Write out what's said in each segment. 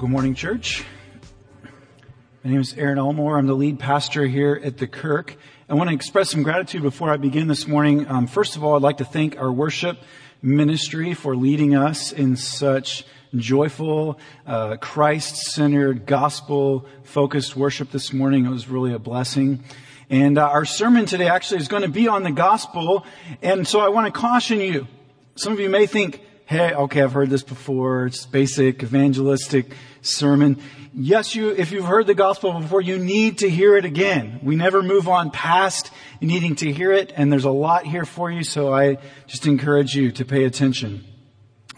Good morning, church. My name is Aaron Elmore. I'm the lead pastor here at the Kirk. I want to express some gratitude before I begin this morning. Um, first of all, I'd like to thank our worship ministry for leading us in such joyful, uh, Christ-centered, gospel-focused worship this morning. It was really a blessing. And uh, our sermon today actually is going to be on the gospel. And so I want to caution you. Some of you may think, hey, okay, I've heard this before. It's basic evangelistic sermon. Yes, you, if you've heard the gospel before, you need to hear it again. We never move on past needing to hear it, and there's a lot here for you, so I just encourage you to pay attention.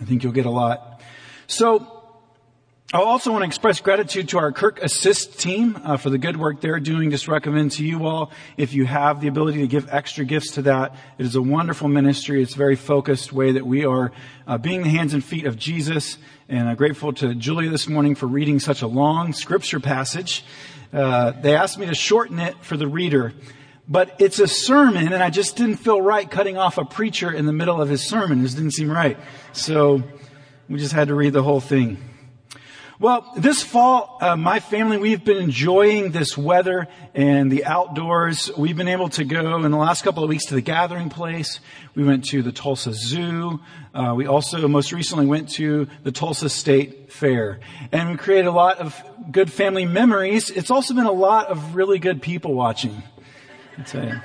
I think you'll get a lot. So, I also want to express gratitude to our Kirk Assist team uh, for the good work they're doing. Just recommend to you all if you have the ability to give extra gifts to that. It is a wonderful ministry. It's a very focused way that we are uh, being the hands and feet of Jesus. And I'm grateful to Julia this morning for reading such a long scripture passage. Uh, they asked me to shorten it for the reader, but it's a sermon, and I just didn't feel right cutting off a preacher in the middle of his sermon. This didn't seem right, so we just had to read the whole thing. Well, this fall, uh, my family, we've been enjoying this weather and the outdoors. We've been able to go in the last couple of weeks to the gathering place. We went to the Tulsa Zoo. Uh, we also most recently went to the Tulsa State Fair. And we created a lot of good family memories. It's also been a lot of really good people watching. I tell you.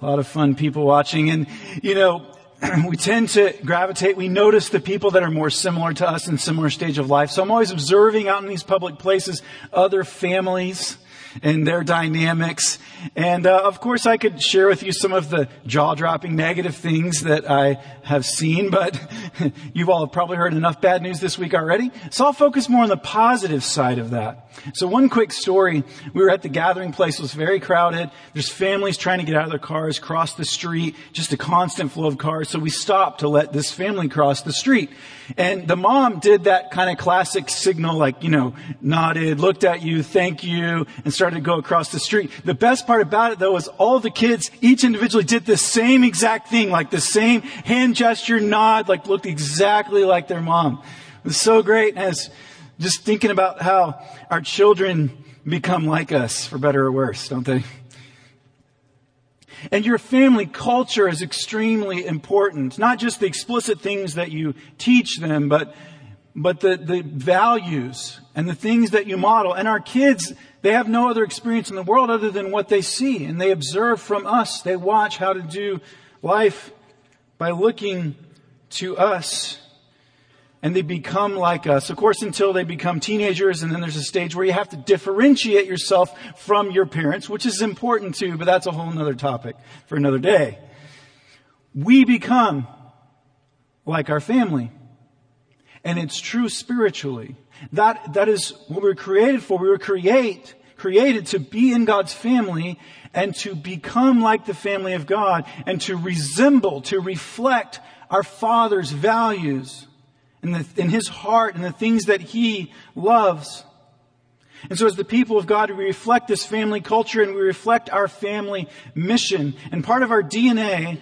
A lot of fun people watching. And, you know, we tend to gravitate, we notice the people that are more similar to us in similar stage of life. So I'm always observing out in these public places other families and their dynamics. And uh, of course, I could share with you some of the jaw-dropping negative things that I have seen, but you all probably heard enough bad news this week already. So I'll focus more on the positive side of that. So one quick story. We were at the gathering place. It was very crowded. There's families trying to get out of their cars, cross the street, just a constant flow of cars. So we stopped to let this family cross the street. And the mom did that kind of classic signal, like, you know, nodded, looked at you, thank you, and started to go across the street. The best part about it though was all the kids, each individually did the same exact thing, like the same hand gesture, nod, like looked exactly like their mom. It was so great as just thinking about how our children become like us, for better or worse, don't they? And your family culture is extremely important. Not just the explicit things that you teach them, but, but the, the values and the things that you model. And our kids, they have no other experience in the world other than what they see. And they observe from us. They watch how to do life by looking to us and they become like us. Of course, until they become teenagers, and then there's a stage where you have to differentiate yourself from your parents, which is important too, but that's a whole other topic for another day. We become like our family. And it's true spiritually. That, that is what we were created for. We were create, created to be in God's family and to become like the family of God and to resemble, to reflect our Father's values in, the, in his heart and the things that he loves. And so as the people of God, we reflect this family culture and we reflect our family mission. And part of our DNA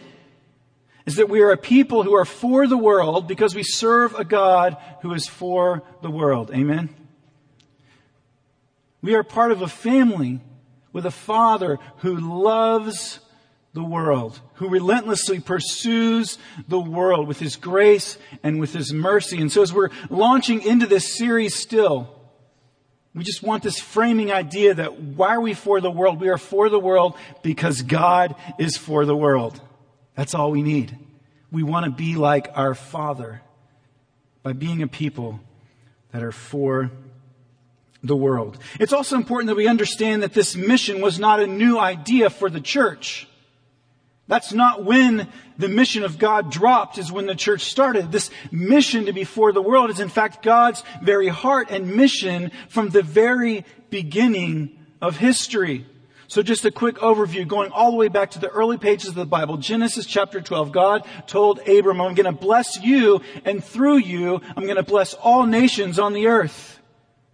is that we are a people who are for the world because we serve a God who is for the world. Amen? We are part of a family with a father who loves the world, who relentlessly pursues the world with his grace and with his mercy. And so as we're launching into this series still, we just want this framing idea that why are we for the world? We are for the world because God is for the world. That's all we need. We want to be like our Father by being a people that are for the world. It's also important that we understand that this mission was not a new idea for the church. That's not when the mission of God dropped, is when the church started. This mission to be for the world is in fact God's very heart and mission from the very beginning of history. So just a quick overview going all the way back to the early pages of the Bible. Genesis chapter 12. God told Abram, I'm going to bless you and through you, I'm going to bless all nations on the earth.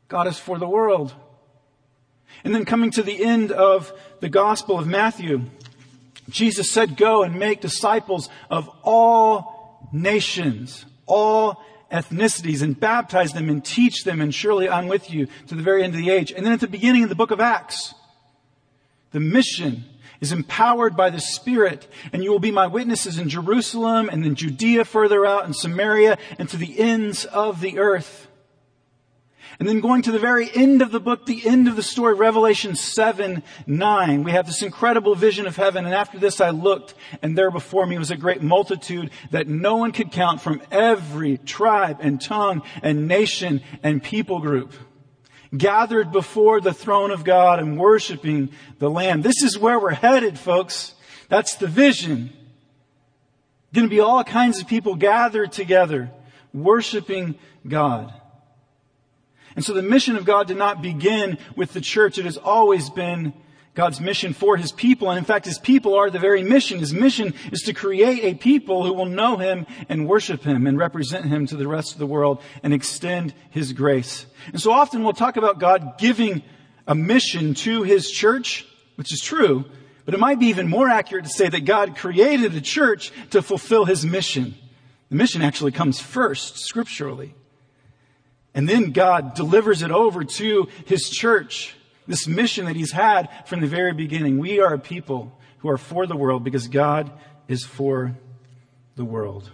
God is for the world. And then coming to the end of the gospel of Matthew, Jesus said, go and make disciples of all nations, all ethnicities and baptize them and teach them and surely I'm with you to the very end of the age. And then at the beginning of the book of Acts, the mission is empowered by the Spirit, and you will be my witnesses in Jerusalem and in Judea further out and Samaria and to the ends of the earth. And then going to the very end of the book, the end of the story, Revelation 7, 9, we have this incredible vision of heaven. And after this I looked, and there before me was a great multitude that no one could count from every tribe and tongue and nation and people group gathered before the throne of God and worshiping the Lamb. This is where we're headed, folks. That's the vision. Going to be all kinds of people gathered together, worshiping God. And so the mission of God did not begin with the church. It has always been God's mission for His people. And in fact, His people are the very mission. His mission is to create a people who will know Him and worship Him and represent Him to the rest of the world and extend His grace. And so often we'll talk about God giving a mission to His church, which is true, but it might be even more accurate to say that God created a church to fulfill His mission. The mission actually comes first, scripturally. And then God delivers it over to His church. This mission that He's had from the very beginning. We are a people who are for the world because God is for the world.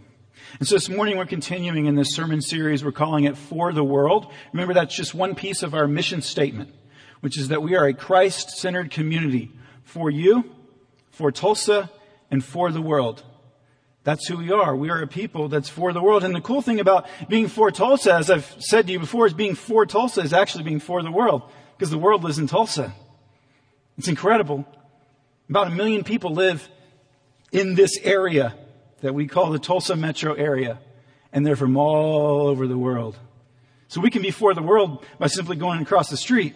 And so this morning we're continuing in this sermon series. We're calling it For the World. Remember that's just one piece of our mission statement, which is that we are a Christ-centered community for you, for Tulsa, and for the world. That's who we are. We are a people that's for the world. And the cool thing about being for Tulsa, as I've said to you before, is being for Tulsa is actually being for the world. Because the world lives in Tulsa. It's incredible. About a million people live in this area that we call the Tulsa metro area. And they're from all over the world. So we can be for the world by simply going across the street.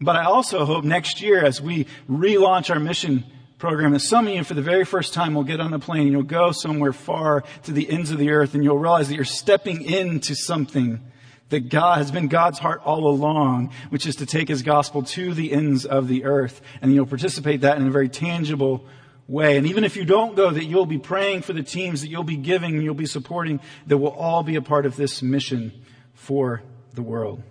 But I also hope next year as we relaunch our mission program that some of you for the very first time will get on a plane and you'll go somewhere far to the ends of the earth and you'll realize that you're stepping into something that God has been God's heart all along, which is to take his gospel to the ends of the earth. And you'll participate that in a very tangible way. And even if you don't go, that you'll be praying for the teams, that you'll be giving, you'll be supporting, that will all be a part of this mission for the world.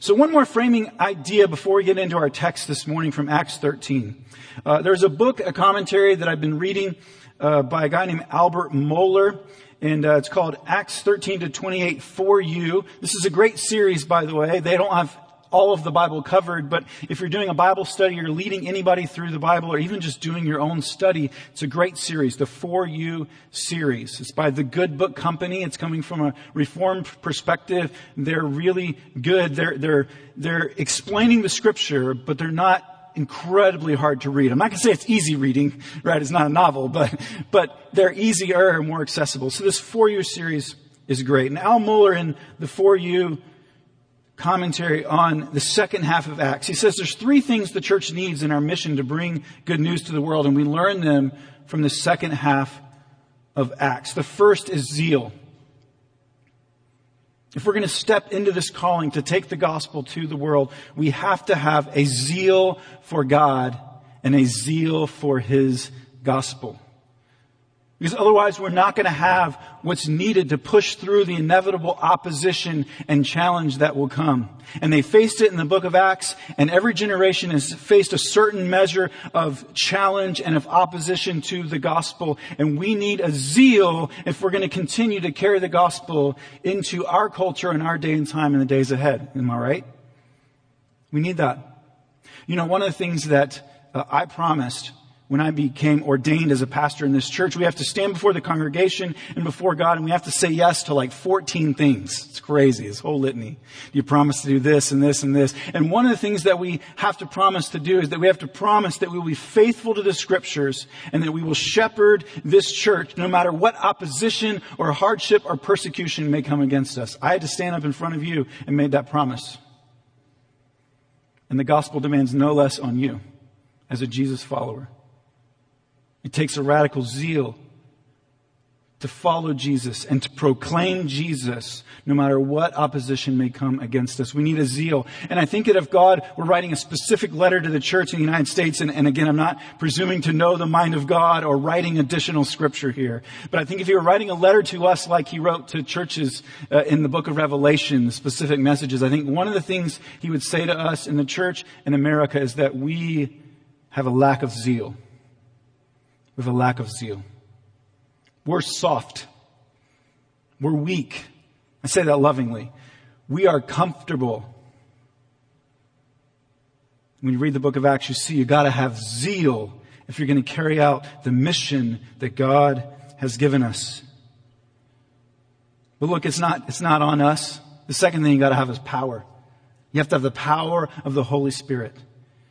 So one more framing idea before we get into our text this morning from Acts 13. Uh, there's a book, a commentary that I've been reading uh, by a guy named Albert Mohler, and uh, it's called Acts 13 to 28 for you. This is a great series, by the way. They don't have all of the Bible covered, but if you're doing a Bible study, you're leading anybody through the Bible, or even just doing your own study, it's a great series, the For You series. It's by the Good Book Company. It's coming from a Reformed perspective. They're really good. They're, they're, they're explaining the scripture, but they're not incredibly hard to read. I'm not going to say it's easy reading, right? It's not a novel, but, but they're easier, and more accessible. So this For You series is great. And Al Mohler in the For You commentary on the second half of Acts. He says there's three things the church needs in our mission to bring good news to the world, and we learn them from the second half of Acts. The first is zeal. If we're going to step into this calling to take the gospel to the world, we have to have a zeal for God and a zeal for His gospel. Because otherwise we're not going to have what's needed to push through the inevitable opposition and challenge that will come. And they faced it in the book of Acts, and every generation has faced a certain measure of challenge and of opposition to the gospel. And we need a zeal if we're going to continue to carry the gospel into our culture and our day and time in the days ahead. Am I right? We need that. You know, one of the things that uh, I promised when I became ordained as a pastor in this church, we have to stand before the congregation and before God and we have to say yes to like 14 things. It's crazy, this whole litany. You promise to do this and this and this. And one of the things that we have to promise to do is that we have to promise that we will be faithful to the scriptures and that we will shepherd this church no matter what opposition or hardship or persecution may come against us. I had to stand up in front of you and made that promise. And the gospel demands no less on you as a Jesus follower. It takes a radical zeal to follow Jesus and to proclaim Jesus no matter what opposition may come against us. We need a zeal. And I think that if God were writing a specific letter to the church in the United States, and, and, again, I'm not presuming to know the mind of God or writing additional scripture here, but I think if he were writing a letter to us like he wrote to churches uh, in the book of Revelation, specific messages, I think one of the things he would say to us in the church in America is that we have a lack of zeal with a lack of zeal. We're soft. We're weak. I say that lovingly. We are comfortable. When you read the book of Acts, you see you gotta have zeal if you're gonna carry out the mission that God has given us. But look, it's not, it's not on us. The second thing you gotta have is power. You have to have the power of the Holy Spirit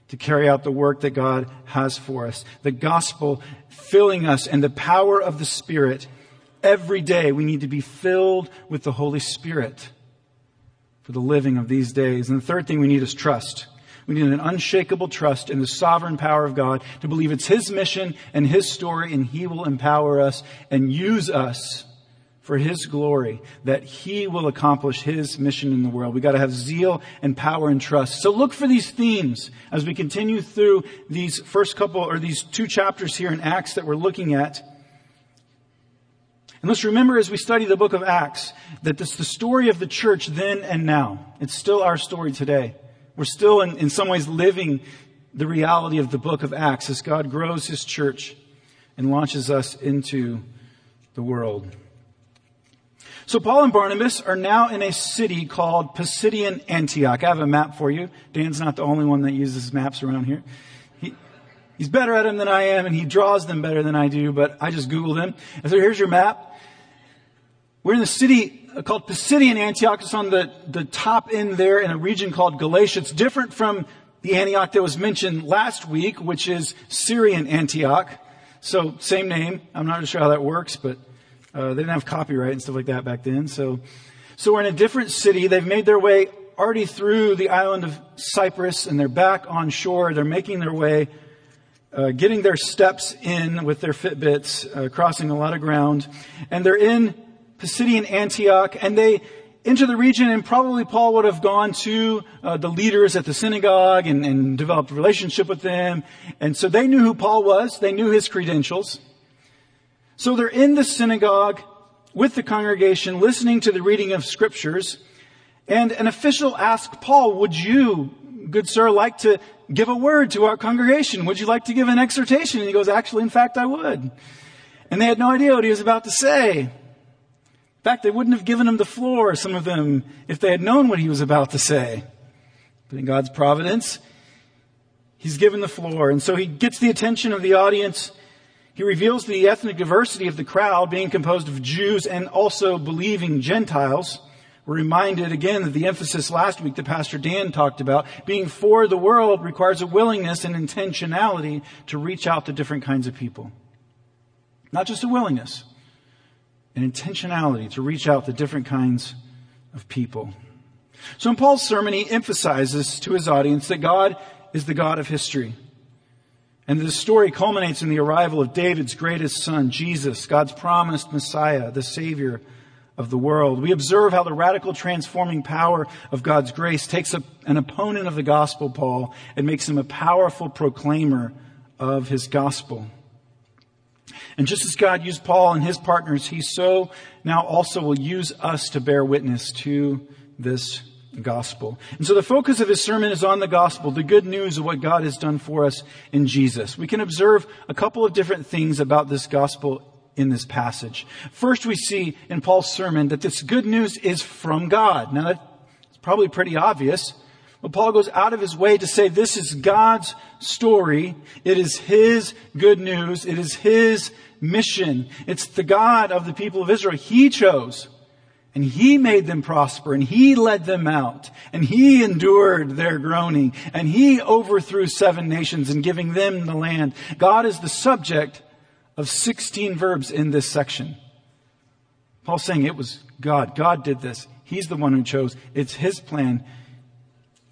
to carry out the work that God has for us. The gospel filling us and the power of the Spirit. Every day we need to be filled with the Holy Spirit for the living of these days. And the third thing we need is trust. We need an unshakable trust in the sovereign power of God to believe it's His mission and His story and He will empower us and use us for His glory, that He will accomplish His mission in the world. We gotta have zeal and power and trust. So look for these themes as we continue through these first couple, or these two chapters here in Acts that we're looking at. And let's remember as we study the book of Acts that it's the story of the church then and now. It's still our story today. We're still in, in some ways living the reality of the book of Acts as God grows His church and launches us into the world. So Paul and Barnabas are now in a city called Pisidian Antioch. I have a map for you. Dan's not the only one that uses maps around here. He, he's better at them than I am and he draws them better than I do, but I just Googled him. And so here's your map. We're in the city called Pisidian Antioch. It's on the, the top end there in a region called Galatia. It's different from the Antioch that was mentioned last week, which is Syrian Antioch. So same name. I'm not sure how that works, but uh, they didn't have copyright and stuff like that back then. So, so we're in a different city. They've made their way already through the island of Cyprus and they're back on shore. They're making their way, uh, getting their steps in with their Fitbits, uh, crossing a lot of ground. And they're in Pisidian Antioch and they enter the region and probably Paul would have gone to uh, the leaders at the synagogue and, and developed a relationship with them. And so they knew who Paul was. They knew his credentials. So they're in the synagogue with the congregation listening to the reading of scriptures and an official asked Paul, would you, good sir, like to give a word to our congregation? Would you like to give an exhortation? And he goes, actually, in fact, I would. And they had no idea what he was about to say. In fact, they wouldn't have given him the floor, some of them, if they had known what he was about to say. But in God's providence, he's given the floor. And so he gets the attention of the audience he reveals the ethnic diversity of the crowd being composed of Jews and also believing Gentiles. We're reminded again that the emphasis last week that Pastor Dan talked about, being for the world requires a willingness and intentionality to reach out to different kinds of people. Not just a willingness, an intentionality to reach out to different kinds of people. So in Paul's sermon, he emphasizes to his audience that God is the God of history. And the story culminates in the arrival of David's greatest son, Jesus, God's promised Messiah, the Savior of the world. We observe how the radical transforming power of God's grace takes a, an opponent of the gospel, Paul, and makes him a powerful proclaimer of his gospel. And just as God used Paul and his partners, he so now also will use us to bear witness to this gospel. And so the focus of his sermon is on the gospel, the good news of what God has done for us in Jesus. We can observe a couple of different things about this gospel in this passage. First, we see in Paul's sermon that this good news is from God. Now, that's probably pretty obvious. But Paul goes out of his way to say this is God's story. It is His good news. It is His mission. It's the God of the people of Israel. He chose and He made them prosper and He led them out and He endured their groaning and He overthrew seven nations and giving them the land. God is the subject of 16 verbs in this section. Paul's saying it was God. God did this. He's the one who chose. It's His plan.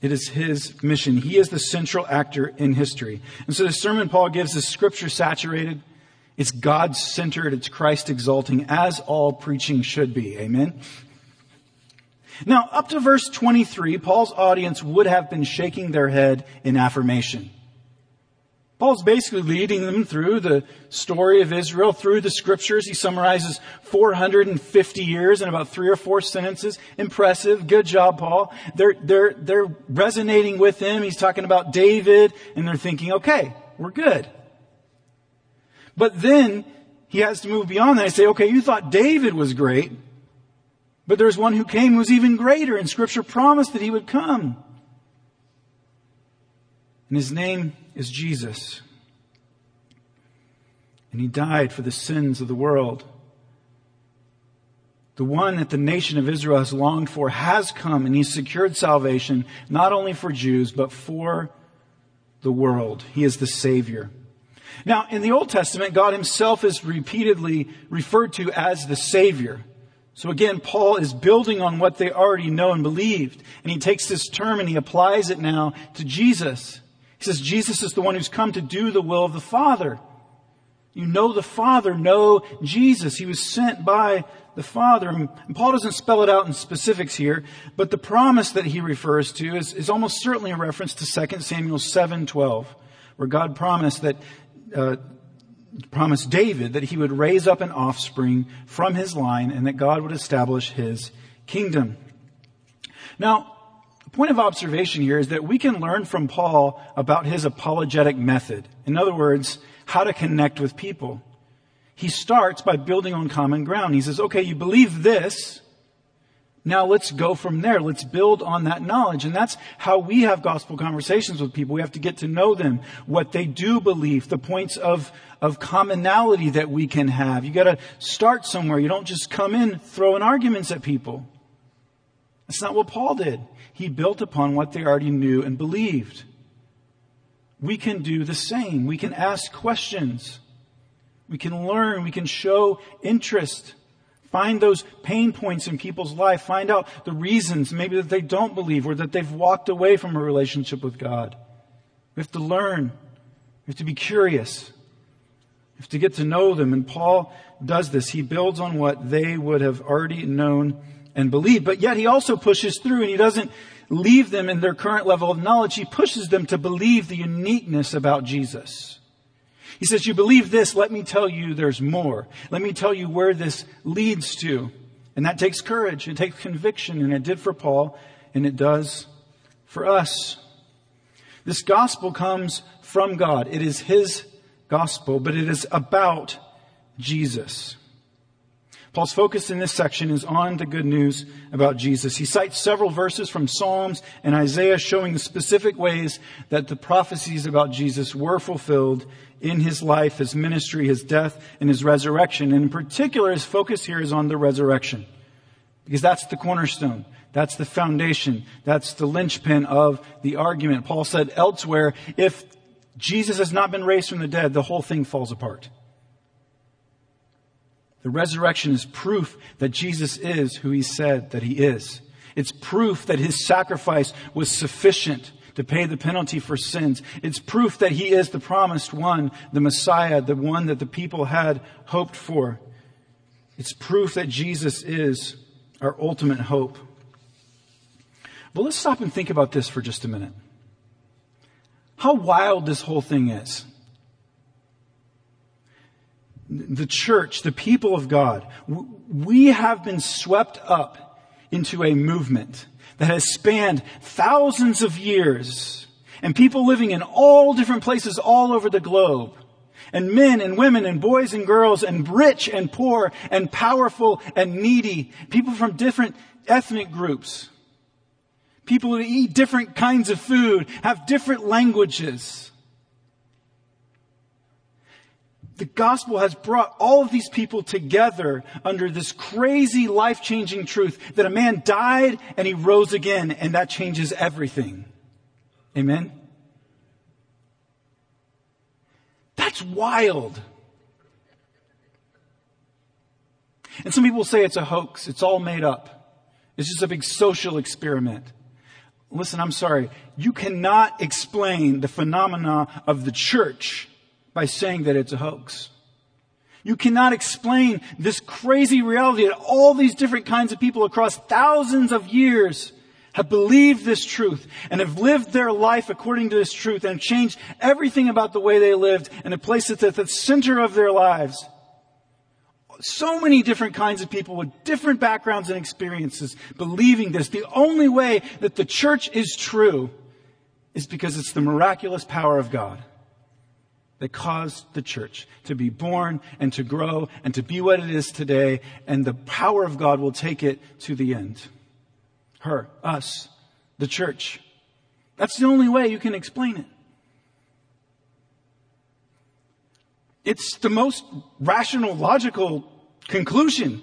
It is his mission. He is the central actor in history. And so the sermon Paul gives is scripture saturated. It's God centered. It's Christ exalting as all preaching should be. Amen. Now, up to verse 23, Paul's audience would have been shaking their head in affirmation. Paul's basically leading them through the story of Israel, through the scriptures. He summarizes 450 years in about three or four sentences. Impressive. Good job, Paul. They're, they're, they're resonating with him. He's talking about David and they're thinking, okay, we're good. But then he has to move beyond that and say, okay, you thought David was great, but there's one who came who was even greater and scripture promised that he would come. And his name is Jesus. And he died for the sins of the world. The one that the nation of Israel has longed for has come and he's secured salvation not only for Jews, but for the world. He is the Savior. Now, in the Old Testament, God himself is repeatedly referred to as the Savior. So again, Paul is building on what they already know and believed. And he takes this term and he applies it now to Jesus. He says Jesus is the one who's come to do the will of the Father. You know the Father, know Jesus. He was sent by the Father. And Paul doesn't spell it out in specifics here, but the promise that he refers to is, is almost certainly a reference to 2 Samuel 7:12, where God promised that uh, promised David that he would raise up an offspring from his line and that God would establish his kingdom. Now, point of observation here is that we can learn from Paul about his apologetic method. In other words, how to connect with people. He starts by building on common ground. He says, okay, you believe this. Now let's go from there. Let's build on that knowledge. And that's how we have gospel conversations with people. We have to get to know them, what they do believe, the points of, of commonality that we can have. You gotta start somewhere. You don't just come in throwing arguments at people. That's not what Paul did. He built upon what they already knew and believed. We can do the same. We can ask questions. We can learn. We can show interest. Find those pain points in people's life. Find out the reasons maybe that they don't believe or that they've walked away from a relationship with God. We have to learn. We have to be curious. We have to get to know them. And Paul does this. He builds on what they would have already known and believed. But yet he also pushes through and he doesn't leave them in their current level of knowledge. He pushes them to believe the uniqueness about Jesus. He says, you believe this, let me tell you there's more. Let me tell you where this leads to. And that takes courage. It takes conviction. And it did for Paul and it does for us. This gospel comes from God. It is His gospel, but it is about Jesus. Paul's focus in this section is on the good news about Jesus. He cites several verses from Psalms and Isaiah showing the specific ways that the prophecies about Jesus were fulfilled in his life, his ministry, his death, and his resurrection. And in particular, his focus here is on the resurrection. Because that's the cornerstone. That's the foundation. That's the linchpin of the argument. Paul said elsewhere, if Jesus has not been raised from the dead, the whole thing falls apart. The resurrection is proof that Jesus is who he said that he is. It's proof that his sacrifice was sufficient to pay the penalty for sins. It's proof that he is the promised one, the Messiah, the one that the people had hoped for. It's proof that Jesus is our ultimate hope. But let's stop and think about this for just a minute. How wild this whole thing is the church, the people of God, we have been swept up into a movement that has spanned thousands of years and people living in all different places all over the globe. And men and women and boys and girls and rich and poor and powerful and needy. People from different ethnic groups. People who eat different kinds of food, have different languages. The gospel has brought all of these people together under this crazy life-changing truth that a man died and he rose again and that changes everything. Amen? That's wild. And some people say it's a hoax. It's all made up. It's just a big social experiment. Listen, I'm sorry. You cannot explain the phenomena of the church by saying that it's a hoax. You cannot explain this crazy reality that all these different kinds of people across thousands of years have believed this truth and have lived their life according to this truth and changed everything about the way they lived and have placed it at the center of their lives so many different kinds of people with different backgrounds and experiences believing this. The only way that the church is true is because it's the miraculous power of God that caused the church to be born and to grow and to be what it is today. And the power of God will take it to the end. Her, us, the church. That's the only way you can explain it. It's the most rational, logical conclusion.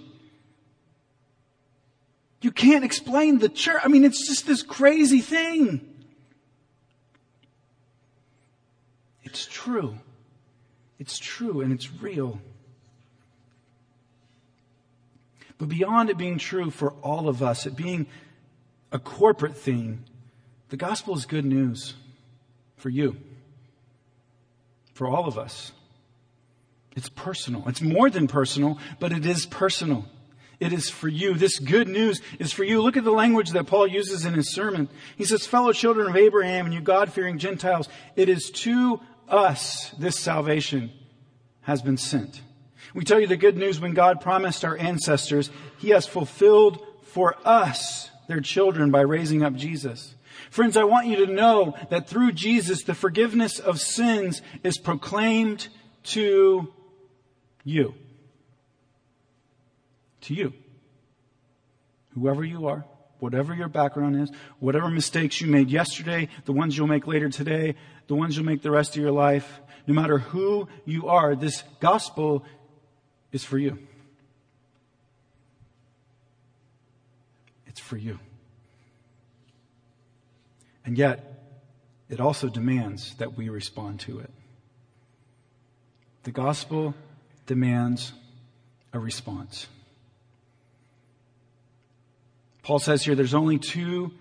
You can't explain the church. I mean, it's just this crazy thing. It's true. It's true and it's real. But beyond it being true for all of us, it being a corporate thing, the gospel is good news for you, for all of us. It's personal. It's more than personal, but it is personal. It is for you. This good news is for you. Look at the language that Paul uses in his sermon. He says, fellow children of Abraham and you God-fearing Gentiles, it is to us this salvation has been sent. We tell you the good news when God promised our ancestors, he has fulfilled for us, their children, by raising up Jesus. Friends, I want you to know that through Jesus, the forgiveness of sins is proclaimed to you. To you. Whoever you are, whatever your background is, whatever mistakes you made yesterday, the ones you'll make later today, the ones you'll make the rest of your life, no matter who you are, this gospel is for you. It's for you. And yet, it also demands that we respond to it. The gospel demands a response. Paul says here there's only two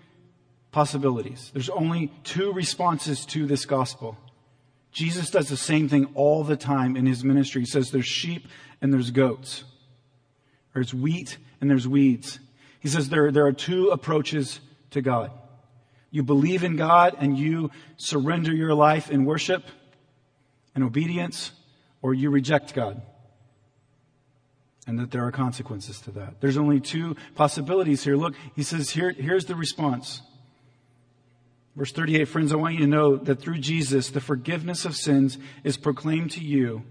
possibilities. There's only two responses to this gospel. Jesus does the same thing all the time in his ministry. He says there's sheep and there's goats. There's wheat and there's weeds. He says there, there are two approaches to God. You believe in God and you surrender your life in worship and obedience, or you reject God and that there are consequences to that. There's only two possibilities here. Look, he says here, here's the response. Verse 38, friends, I want you to know that through Jesus, the forgiveness of sins is proclaimed to you.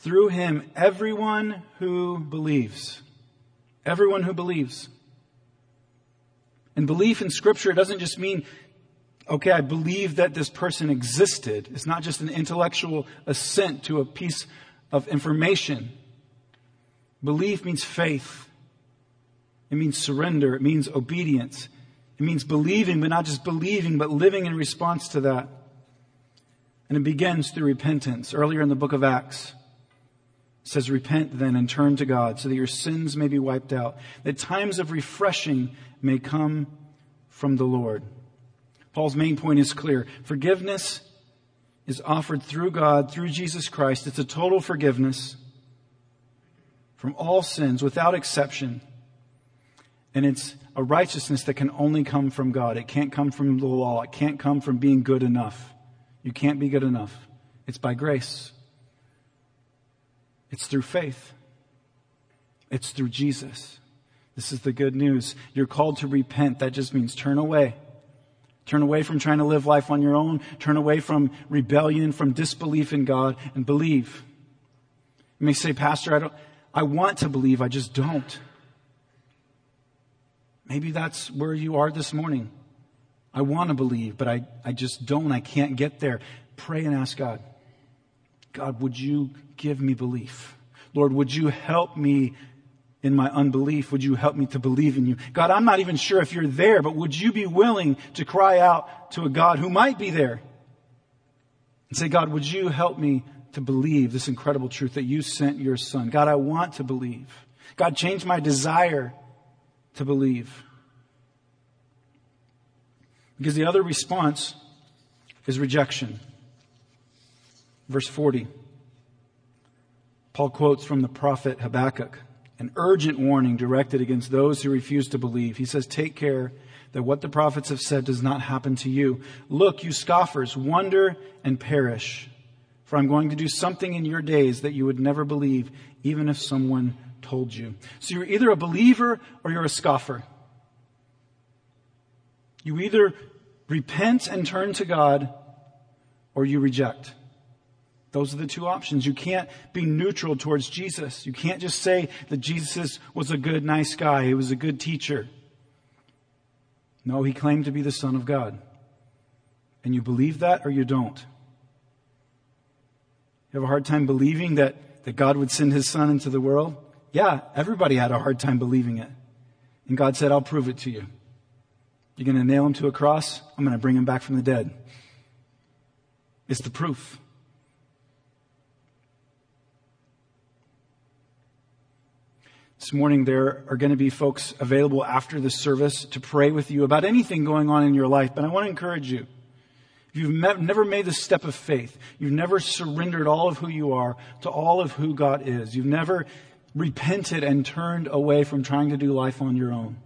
Through him, everyone who believes. Everyone who believes. And belief in scripture doesn't just mean, okay, I believe that this person existed. It's not just an intellectual assent to a piece of information. Belief means faith. It means surrender. It means obedience. It means believing, but not just believing, but living in response to that. And it begins through repentance. Earlier in the book of Acts, says, Repent then and turn to God so that your sins may be wiped out, that times of refreshing may come from the Lord. Paul's main point is clear. Forgiveness is offered through God, through Jesus Christ. It's a total forgiveness from all sins without exception. And it's a righteousness that can only come from God. It can't come from the law. It can't come from being good enough. You can't be good enough. It's by grace. It's through faith. It's through Jesus. This is the good news. You're called to repent. That just means turn away. Turn away from trying to live life on your own. Turn away from rebellion, from disbelief in God, and believe. You may say, Pastor, I don't, I want to believe, I just don't. Maybe that's where you are this morning. I want to believe, but I, I just don't. I can't get there. Pray and ask God, God, would you give me belief? Lord, would you help me in my unbelief? Would you help me to believe in you? God, I'm not even sure if you're there, but would you be willing to cry out to a God who might be there? And say, God, would you help me to believe this incredible truth that you sent your son? God, I want to believe. God, change my desire to believe. Because the other response is rejection. Verse 40. Paul quotes from the prophet Habakkuk, an urgent warning directed against those who refuse to believe. He says, Take care that what the prophets have said does not happen to you. Look, you scoffers, wonder and perish. For I'm going to do something in your days that you would never believe, even if someone told you. So you're either a believer or you're a scoffer. You either repent and turn to God or you reject. Those are the two options. You can't be neutral towards Jesus. You can't just say that Jesus was a good, nice guy. He was a good teacher. No, he claimed to be the Son of God. And you believe that or you don't. You have a hard time believing that, that God would send his Son into the world? Yeah, everybody had a hard time believing it. And God said, I'll prove it to you. You're going to nail him to a cross? I'm going to bring him back from the dead. It's the proof. This morning, there are going to be folks available after the service to pray with you about anything going on in your life. But I want to encourage you. If you've never made the step of faith, you've never surrendered all of who you are to all of who God is, you've never repented and turned away from trying to do life on your own,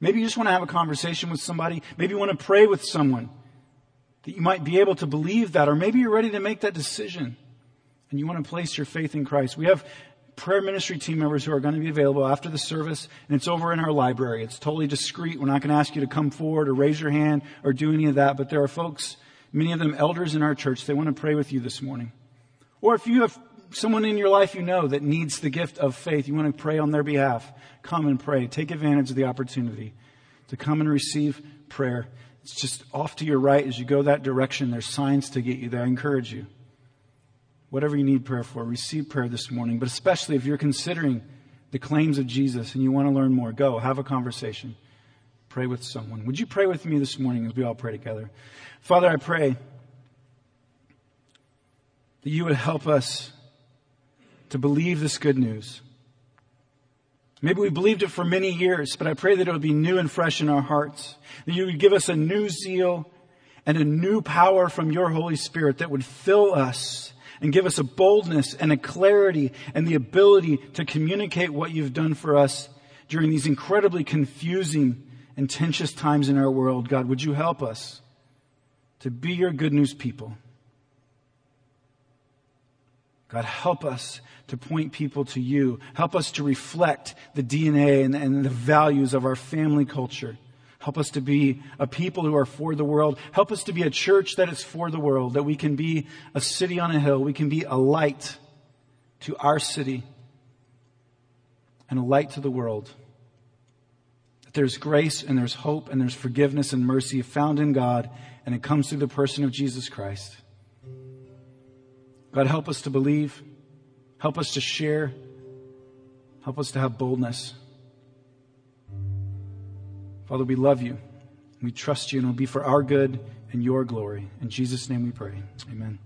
Maybe you just want to have a conversation with somebody. Maybe you want to pray with someone that you might be able to believe that, or maybe you're ready to make that decision and you want to place your faith in Christ. We have prayer ministry team members who are going to be available after the service, and it's over in our library. It's totally discreet. We're not going to ask you to come forward or raise your hand or do any of that, but there are folks, many of them elders in our church, they want to pray with you this morning. Or if you have someone in your life you know that needs the gift of faith, you want to pray on their behalf, come and pray. Take advantage of the opportunity to come and receive prayer. It's just off to your right as you go that direction. There's signs to get you there. I encourage you. Whatever you need prayer for, receive prayer this morning. But especially if you're considering the claims of Jesus and you want to learn more, go have a conversation. Pray with someone. Would you pray with me this morning as we all pray together? Father, I pray that you would help us to believe this good news. Maybe we believed it for many years, but I pray that it would be new and fresh in our hearts. That you would give us a new zeal and a new power from your Holy Spirit that would fill us and give us a boldness and a clarity and the ability to communicate what you've done for us during these incredibly confusing and tenuous times in our world. God, would you help us to be your good news people? God, help us to point people to you. Help us to reflect the DNA and, and, the values of our family culture. Help us to be a people who are for the world. Help us to be a church that is for the world, that we can be a city on a hill. We can be a light to our city and a light to the world. That there's grace and there's hope and there's forgiveness and mercy found in God, and it comes through the person of Jesus Christ. God, help us to believe. Help us to share. Help us to have boldness. Father, we love you. We trust you, and it'll be for our good and your glory. In Jesus' name we pray. Amen.